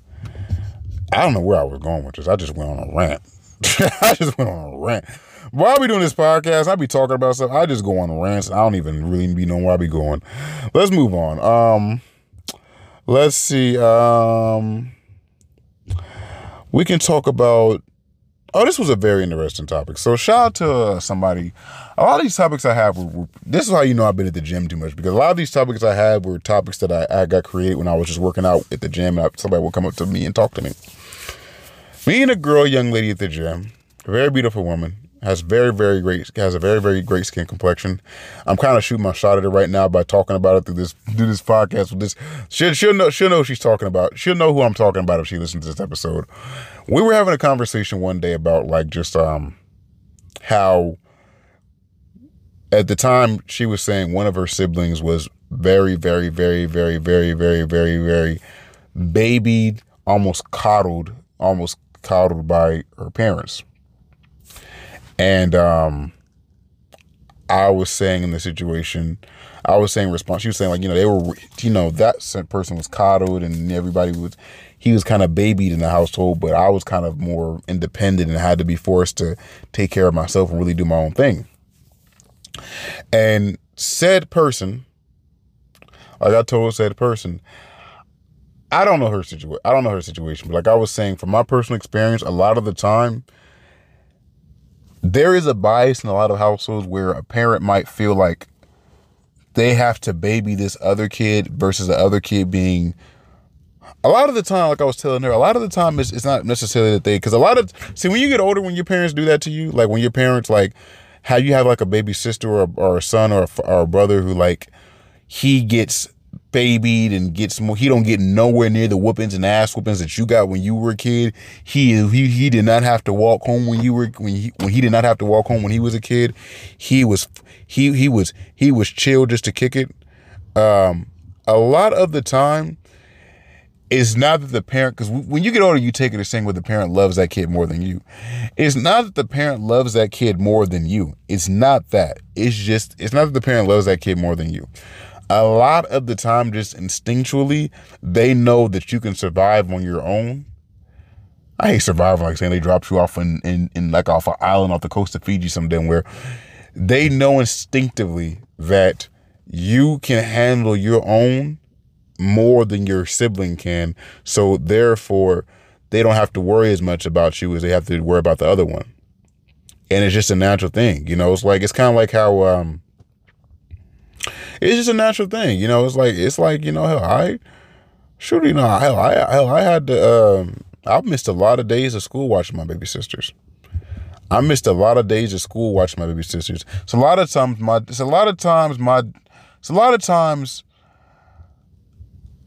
I don't know where I was going with this. I just went on a rant. I just went on a rant. While I be doing this podcast, I be talking about stuff. I just go on rants. I don't even really be knowing where I be going. Let's move on. Um, let's see. Um, we can talk about. Oh, this was a very interesting topic. So shout out to uh, somebody. A lot of these topics I have were, were, This is how you know I've been at the gym too much because a lot of these topics I had were topics that I, I got created when I was just working out at the gym. And I, somebody would come up to me and talk to me. Me and a girl, young lady at the gym, very beautiful woman has very very great has a very very great skin complexion. I'm kind of shooting my shot at her right now by talking about it through this through this podcast with this. She'll, she'll know she'll know what she's talking about. She'll know who I'm talking about if she listens to this episode. We were having a conversation one day about like just um how at the time she was saying one of her siblings was very very very very very very very very babied, almost coddled, almost coddled by her parents and um, I was saying in the situation, I was saying response. She was saying like, you know, they were, you know, that person was coddled and everybody was, he was kind of babied in the household, but I was kind of more independent and had to be forced to take care of myself and really do my own thing. And said person, like I told said person, I don't know her situation. I don't know her situation, but like I was saying, from my personal experience, a lot of the time, there is a bias in a lot of households where a parent might feel like they have to baby this other kid versus the other kid being a lot of the time, like I was telling her, a lot of the time it's, it's not necessarily that they, because a lot of, see, when you get older, when your parents do that to you, like when your parents, like, how you have like a baby sister or or a son or a, or a brother who, like, he gets babied and gets more. He don't get nowhere near the whoopings and ass whoopings that you got when you were a kid. He he he did not have to walk home when you were when he when he did not have to walk home when he was a kid. He was he he was he was chill just to kick it. Um, a lot of the time, it's not that the parent because when you get older, you take it as saying where the parent loves that kid more than you. It's not that the parent loves that kid more than you. It's not that. It's just it's not that the parent loves that kid more than you a lot of the time, just instinctually, they know that you can survive on your own. I hate surviving, like saying they dropped you off in, in, in like off an island off the coast of Fiji someday where they know instinctively that you can handle your own more than your sibling can. So therefore, they don't have to worry as much about you as they have to worry about the other one. And it's just a natural thing, you know. It's like it's kind of like how um, it's just a natural thing. You know, it's like it's like you know, hell, I shoot, you know, hell, I hell, I had to. Um, I missed a lot of days of school watching my baby sisters. I missed a lot of days of school watching my baby sisters. So a lot of times my it's a lot of times my it's a lot of times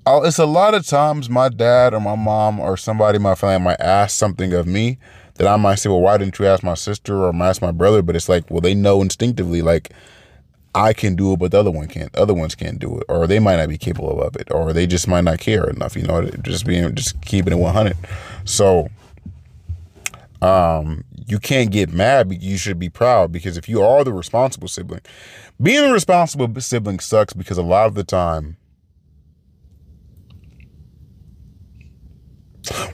I'll, it's a lot of times my dad or my mom or somebody in my family might ask something of me that I might say, well, why didn't you ask my sister or ask my brother? But it's like, well, they know instinctively, like I can do it, but the other one can't. Other ones can't do it, or they might not be capable of it, or they just might not care enough. You know, just being just keeping it one hundred. So, um, you can't get mad. But you should be proud because if you are the responsible sibling, being a responsible sibling sucks because a lot of the time.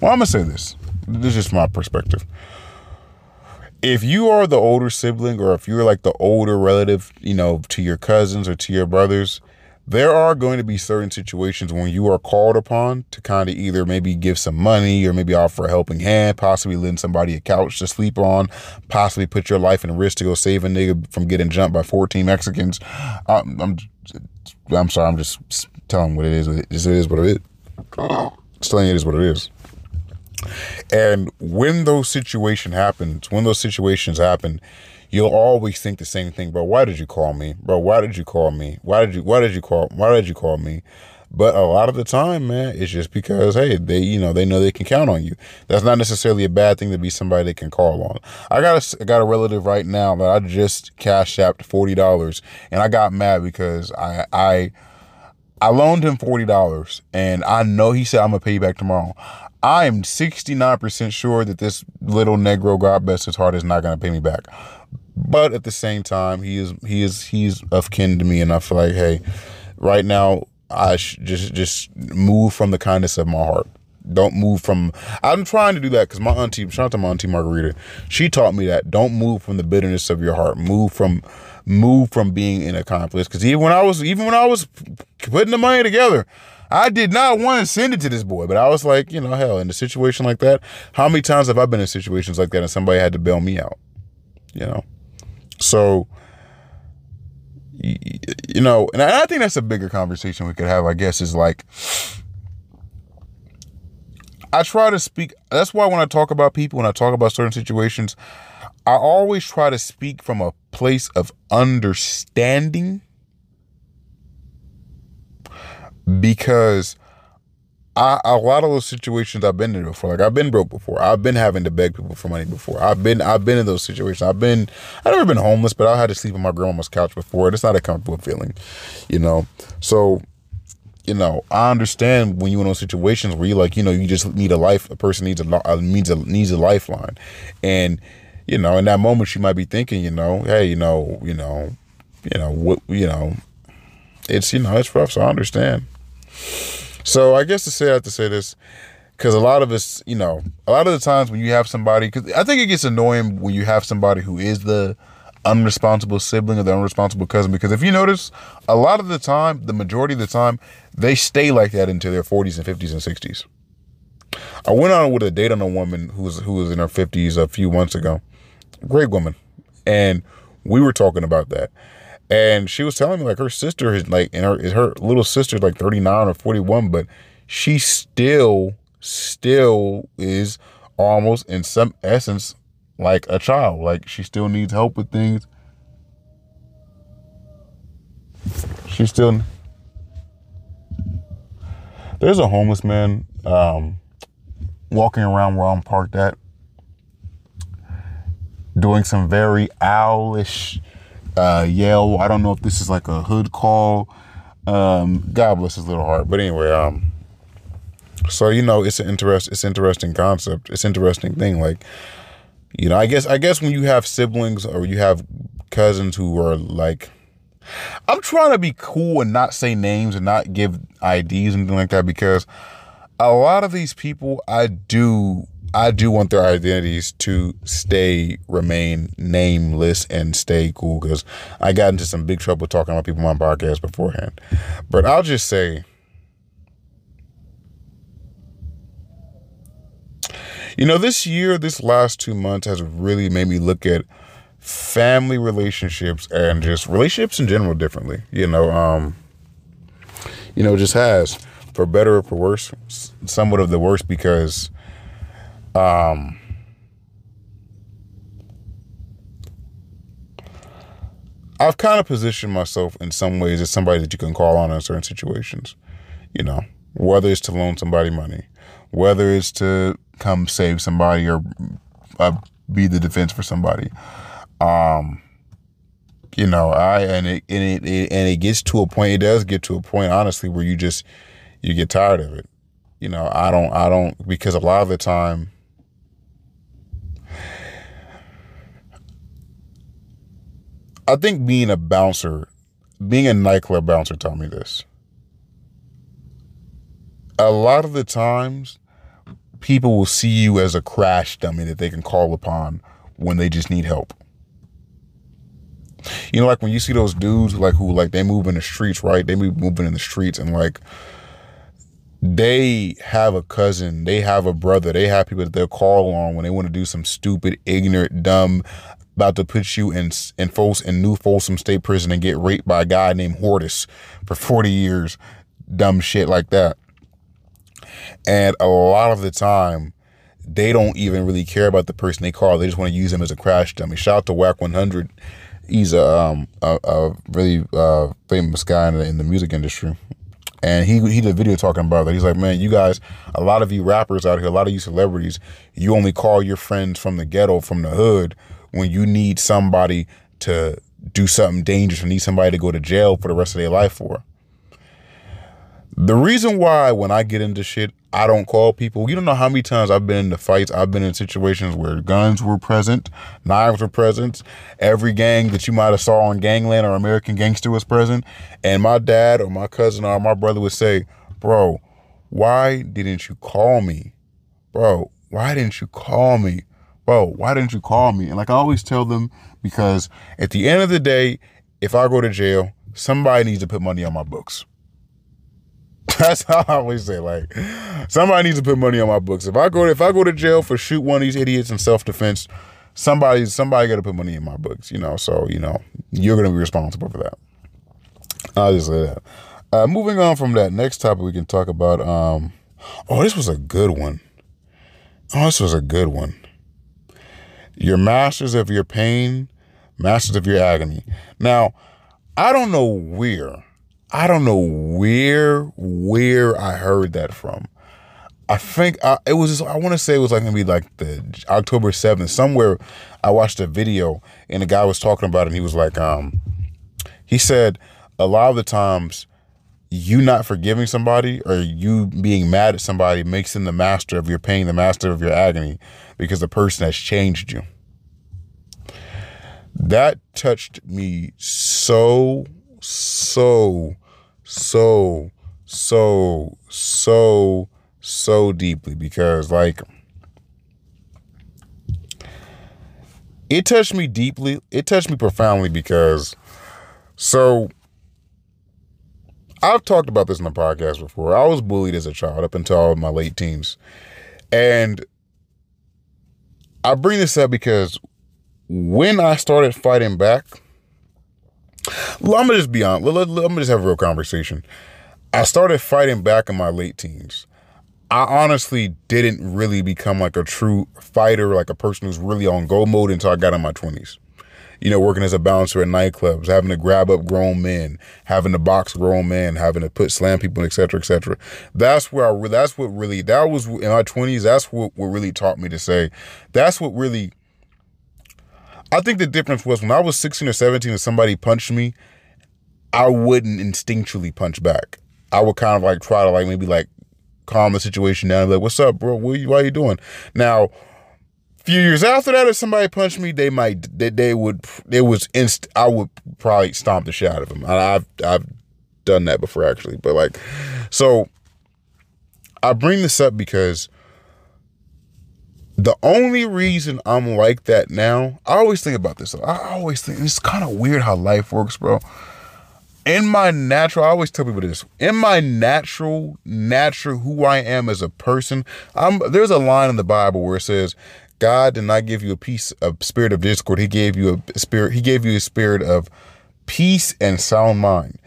Well, I'm gonna say this. This is just my perspective if you are the older sibling or if you're like the older relative, you know, to your cousins or to your brothers, there are going to be certain situations when you are called upon to kind of either maybe give some money or maybe offer a helping hand, possibly lend somebody a couch to sleep on, possibly put your life in risk to go save a nigga from getting jumped by 14 Mexicans. I'm, I'm, I'm sorry, I'm just telling what it is. It is what it is. Just telling it is what it is. And when those situations happen, when those situations happen, you'll always think the same thing, bro. Why did you call me, bro? Why did you call me? Why did you? Why did you call? Why did you call me? But a lot of the time, man, it's just because hey, they you know they know they can count on you. That's not necessarily a bad thing to be somebody they can call on. I got a I got a relative right now that I just cash apped forty dollars, and I got mad because I I. I loaned him forty dollars, and I know he said I'm gonna pay you back tomorrow. I am 69% sure that this little Negro, God bless his heart, is not going to pay me back. But at the same time, he is he is he's of kin to me, and I feel like, hey, right now I just just move from the kindness of my heart. Don't move from. I'm trying to do that because my auntie, shout out to my auntie Margarita, she taught me that. Don't move from the bitterness of your heart. Move from, move from being in a conflict. Because even when I was, even when I was putting the money together, I did not want to send it to this boy. But I was like, you know, hell, in a situation like that, how many times have I been in situations like that and somebody had to bail me out? You know, so you know, and I think that's a bigger conversation we could have. I guess is like I try to speak. That's why when I talk about people, when I talk about certain situations, I always try to speak from a place of understanding because I, a lot of those situations I've been in before. Like I've been broke before. I've been having to beg people for money before. I've been I've been in those situations. I've been I've never been homeless, but I had to sleep on my grandma's couch before. It's not a comfortable feeling, you know. So you know, I understand when you're in those situations where you like, you know, you just need a life. A person needs a uh, needs a needs a lifeline, and you know, in that moment, you might be thinking, you know, hey, you know, you know, you know, what, you know, it's you know, it's rough. So I understand. So I guess to say I have to say this because a lot of us, you know, a lot of the times when you have somebody, because I think it gets annoying when you have somebody who is the unresponsible sibling or the unresponsible cousin because if you notice a lot of the time the majority of the time they stay like that into their 40s and 50s and 60s i went on with a date on a woman who was who was in her 50s a few months ago great woman and we were talking about that and she was telling me like her sister is like and her her little sister is like 39 or 41 but she still still is almost in some essence like a child. Like she still needs help with things. She still. There's a homeless man um, walking around where I'm parked at, doing some very owlish uh, yell. I don't know if this is like a hood call. Um, God bless his little heart. But anyway, um, so you know, it's an interest. It's interesting concept. It's interesting thing. Like you know, I guess I guess when you have siblings or you have cousins who are like I'm trying to be cool and not say names and not give IDs and things like that because a lot of these people I do I do want their identities to stay remain nameless and stay cool because I got into some big trouble talking about people on my podcast beforehand. But I'll just say You know, this year, this last two months has really made me look at family relationships and just relationships in general differently. You know, um, you know, just has for better or for worse, somewhat of the worst because, um, I've kind of positioned myself in some ways as somebody that you can call on in certain situations. You know, whether it's to loan somebody money, whether it's to come save somebody or uh, be the defense for somebody. Um, you know, I and it, and it, and it gets to a point. It does get to a point, honestly, where you just you get tired of it. You know, I don't, I don't, because a lot of the time. I think being a bouncer, being a nightclub bouncer taught me this. A lot of the times, people will see you as a crash dummy that they can call upon when they just need help. You know, like when you see those dudes like who like they move in the streets, right? They move moving in the streets and like they have a cousin, they have a brother, they have people that they'll call on when they want to do some stupid, ignorant, dumb, about to put you in in Folsom in New Folsom State Prison and get raped by a guy named Hortus for 40 years, dumb shit like that. And a lot of the time, they don't even really care about the person they call. They just want to use them as a crash dummy. Shout out to Wack 100. He's a, um, a, a really uh, famous guy in the, in the music industry. And he he did a video talking about that. He's like, man, you guys, a lot of you rappers out here, a lot of you celebrities, you only call your friends from the ghetto, from the hood, when you need somebody to do something dangerous or need somebody to go to jail for the rest of their life for. The reason why when I get into shit, I don't call people. You don't know how many times I've been in the fights. I've been in situations where guns were present, knives were present. Every gang that you might have saw on Gangland or American Gangster was present. And my dad or my cousin or my brother would say, "Bro, why didn't you call me? Bro, why didn't you call me? Bro, why didn't you call me?" And like I always tell them, because at the end of the day, if I go to jail, somebody needs to put money on my books. That's how I always say. Like, somebody needs to put money on my books. If I go, if I go to jail for shoot one of these idiots in self defense, somebody, somebody got to put money in my books. You know, so you know, you're gonna be responsible for that. I'll just say that. Uh, moving on from that, next topic we can talk about. Um, oh, this was a good one. Oh, this was a good one. Your masters of your pain, masters of your agony. Now, I don't know where I don't know where where I heard that from. I think I, it was. Just, I want to say it was like maybe like the October seventh. Somewhere, I watched a video and the guy was talking about it. and He was like, um, he said a lot of the times, you not forgiving somebody or you being mad at somebody makes them the master of your pain, the master of your agony, because the person has changed you. That touched me so so so, so, so, so deeply because, like, it touched me deeply. It touched me profoundly because, so, I've talked about this in the podcast before. I was bullied as a child up until my late teens. And I bring this up because when I started fighting back, well, I'm gonna just be honest. Let, let, I'm gonna just have a real conversation. I started fighting back in my late teens. I honestly didn't really become like a true fighter, like a person who's really on go mode until I got in my 20s. You know, working as a bouncer at nightclubs, having to grab up grown men, having to box grown men, having to put slam people, etc., etc. That's where I. That's what really. That was in my 20s. That's what what really taught me to say. That's what really I think the difference was when I was 16 or 17 and somebody punched me, I wouldn't instinctually punch back. I would kind of like try to like maybe like calm the situation down. Like, what's up, bro? What you, why are you doing? Now, few years after that, if somebody punched me, they might they, they would it was inst. I would probably stomp the shit out of them. I've I've done that before actually, but like, so I bring this up because the only reason I'm like that now, I always think about this. I always think it's kind of weird how life works, bro. In my natural, I always tell people this. In my natural, natural who I am as a person, I'm there's a line in the Bible where it says, God did not give you a peace, a spirit of discord. He gave you a spirit, he gave you a spirit of peace and sound mind.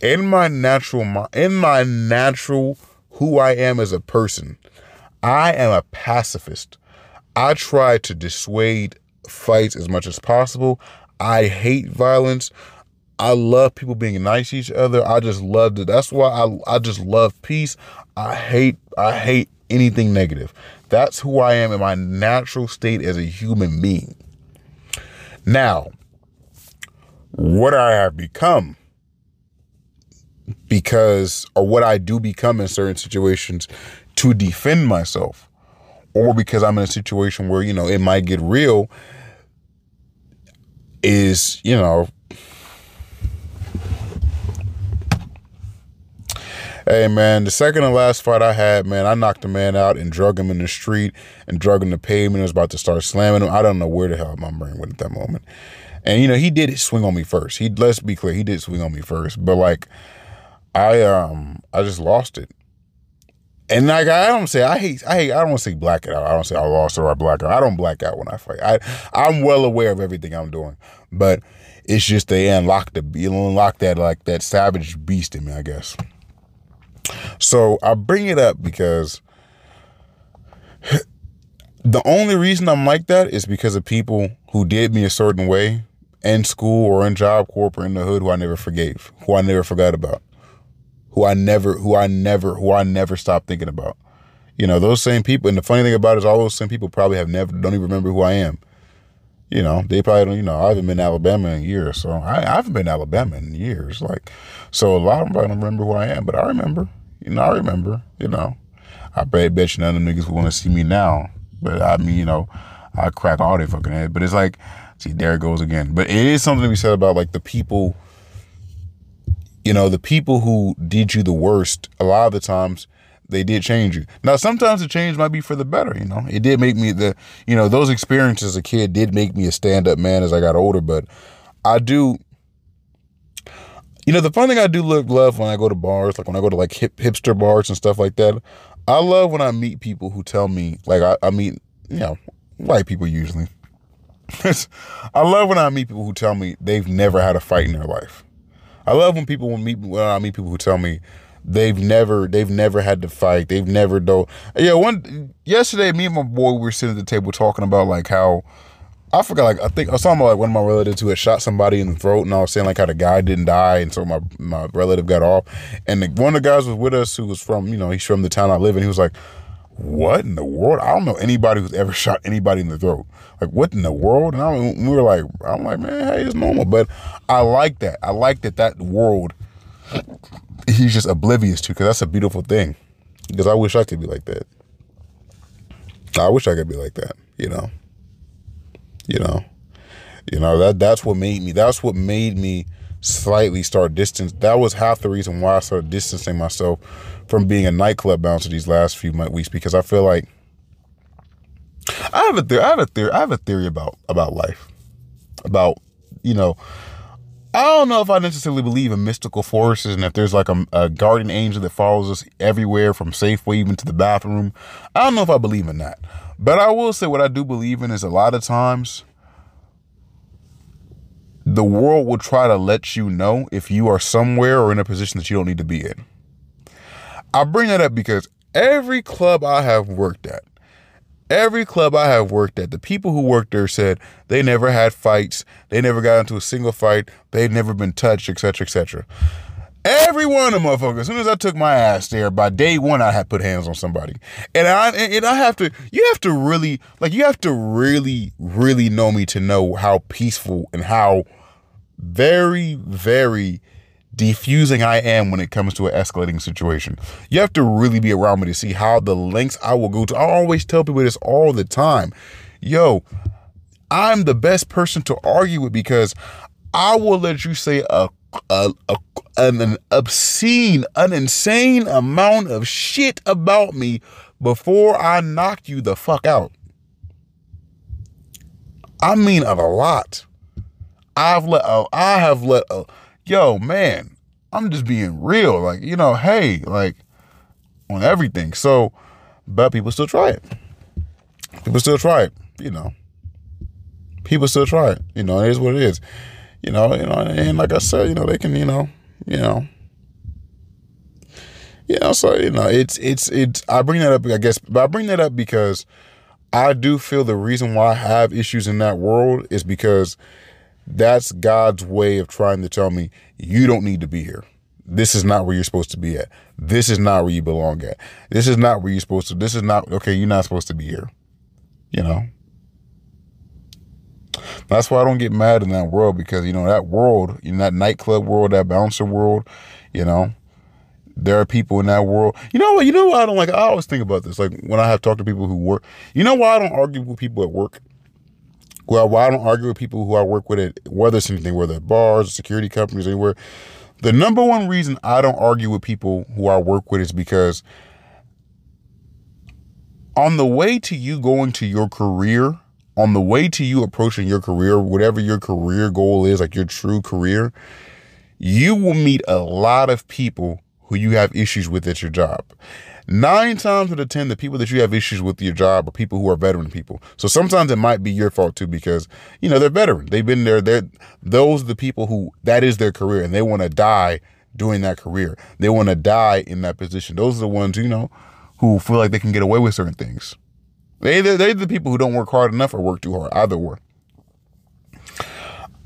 In my natural in my natural who I am as a person, I am a pacifist. I try to dissuade fights as much as possible. I hate violence. I love people being nice to each other. I just love it. That's why I I just love peace. I hate I hate anything negative. That's who I am in my natural state as a human being. Now, what I have become because or what I do become in certain situations to defend myself or because I'm in a situation where, you know, it might get real is, you know, Hey man, the second and last fight I had, man, I knocked a man out and drug him in the street and drug him to pavement. I was about to start slamming him. I don't know where the hell my brain went at that moment. And you know, he did swing on me first. He let's be clear, he did swing on me first. But like I um I just lost it. And like I don't say I hate I hate I don't say black it out. I don't say I lost or I black out. I don't black out when I fight. I I'm well aware of everything I'm doing, but it's just they unlock the you unlock that like that savage beast in me, I guess. So I bring it up because the only reason I'm like that is because of people who did me a certain way in school or in Job Corps or in the hood who I never forgave, who I never forgot about who I never, who I never, who I never stopped thinking about. You know, those same people. And the funny thing about it is, all those same people probably have never, don't even remember who I am. You know, they probably don't, you know, I haven't been to Alabama in years. So I, I haven't been to Alabama in years. Like, so a lot of them probably don't remember who I am, but I remember. You know, I remember. You know, I bet, bet you none of them niggas want to see me now. But I mean, you know, I crack all their fucking head. But it's like, see, there it goes again. But it is something to be said about like the people. You know, the people who did you the worst. A lot of the times, they did change you. Now, sometimes the change might be for the better. You know, it did make me the. You know, those experiences as a kid did make me a stand up man as I got older. But I do you know, the fun thing I do love when I go to bars, like when I go to like hip hipster bars and stuff like that. I love when I meet people who tell me, like I, I meet, you know, white people usually. I love when I meet people who tell me they've never had a fight in their life. I love when people when meet when I meet people who tell me they've never they've never had to fight. They've never though. Yeah, one yesterday, me and my boy we were sitting at the table talking about like how I forgot, like, I think I was talking about like one of my relatives who had shot somebody in the throat, and I was saying like how the guy didn't die, and so my my relative got off, and the, one of the guys was with us who was from, you know, he's from the town I live in. He was like, "What in the world? I don't know anybody who's ever shot anybody in the throat. Like, what in the world?" And I, we were like, "I'm like, man, hey, it's normal." But I like that. I like that that world he's just oblivious to, because that's a beautiful thing. Because I wish I could be like that. I wish I could be like that. You know. You know, you know that that's what made me. That's what made me slightly start distance. That was half the reason why I started distancing myself from being a nightclub bouncer these last few weeks because I feel like I have a theory. I have a theory. I have a theory about about life, about you know. I don't know if I necessarily believe in mystical forces and if there's like a, a guardian angel that follows us everywhere from Safeway even to the bathroom. I don't know if I believe in that. But I will say what I do believe in is a lot of times the world will try to let you know if you are somewhere or in a position that you don't need to be in. I bring that up because every club I have worked at, every club I have worked at, the people who worked there said they never had fights, they never got into a single fight, they'd never been touched, etc., etc. Every one of them motherfuckers, as soon as I took my ass there, by day one, I had put hands on somebody. And I and I have to, you have to really, like, you have to really, really know me to know how peaceful and how very, very defusing I am when it comes to an escalating situation. You have to really be around me to see how the lengths I will go to. I always tell people this all the time. Yo, I'm the best person to argue with because I will let you say a a, a, an obscene, an insane amount of shit about me before I knock you the fuck out. I mean a lot. I've let, I have let, yo, man, I'm just being real. Like, you know, hey, like on everything. So, but people still try it. People still try it, you know. People still try it. You know, it is what it is you know, you know, and like I said, you know, they can, you know, you know, you know, so you know, it's it's it's. I bring that up, I guess, but I bring that up because I do feel the reason why I have issues in that world is because that's God's way of trying to tell me you don't need to be here. This is not where you're supposed to be at. This is not where you belong at. This is not where you're supposed to. This is not okay. You're not supposed to be here. You know. That's why I don't get mad in that world because you know that world, in that nightclub world, that bouncer world, you know, there are people in that world. You know what? You know what I don't like. I always think about this. Like when I have talked to people who work. You know why I don't argue with people at work. Well, why I don't argue with people who I work with at whether it's anything, whether bars, security companies, anywhere. The number one reason I don't argue with people who I work with is because on the way to you going to your career, on the way to you approaching your career, whatever your career goal is, like your true career, you will meet a lot of people who you have issues with at your job. Nine times out of 10, the people that you have issues with your job are people who are veteran people. So sometimes it might be your fault too, because, you know, they're veteran. They've been there. They're, those are the people who, that is their career and they want to die doing that career. They want to die in that position. Those are the ones, you know, who feel like they can get away with certain things. They they're the people who don't work hard enough or work too hard. Either or.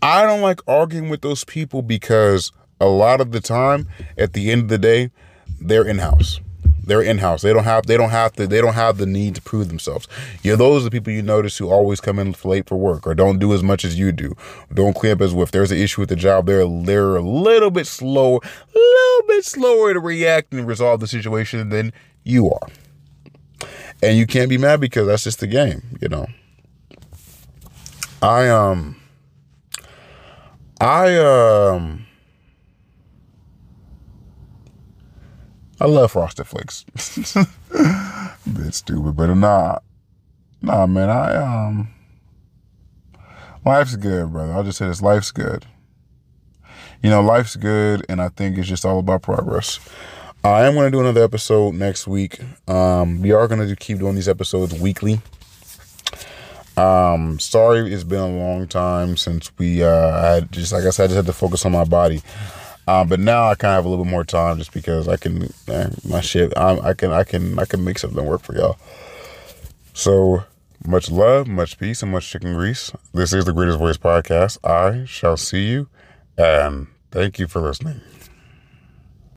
I don't like arguing with those people because a lot of the time, at the end of the day, they're in house. They're in house. They don't have they don't have to they don't have the need to prove themselves. Know, those are the people you notice who always come in late for work or don't do as much as you do. Don't clean up as well. If there's an issue with the job, they're they're a little bit slower, a little bit slower to react and resolve the situation than you are. And you can't be mad because that's just the game, you know. I um I um I love Frosted Flakes. Bit stupid, but nah, nah, man. I um, life's good, brother. I'll just say this: life's good. You know, life's good, and I think it's just all about progress. I am going to do another episode next week. Um, we are going to keep doing these episodes weekly. Um, sorry, it's been a long time since we uh, had just like I said, I just had to focus on my body. Um, but now I kind of have a little bit more time just because I can, man, my shit, I, I can, I can, I can make something work for y'all. So much love, much peace, and much chicken grease. This is the Greatest Voice Podcast. I shall see you, and thank you for listening.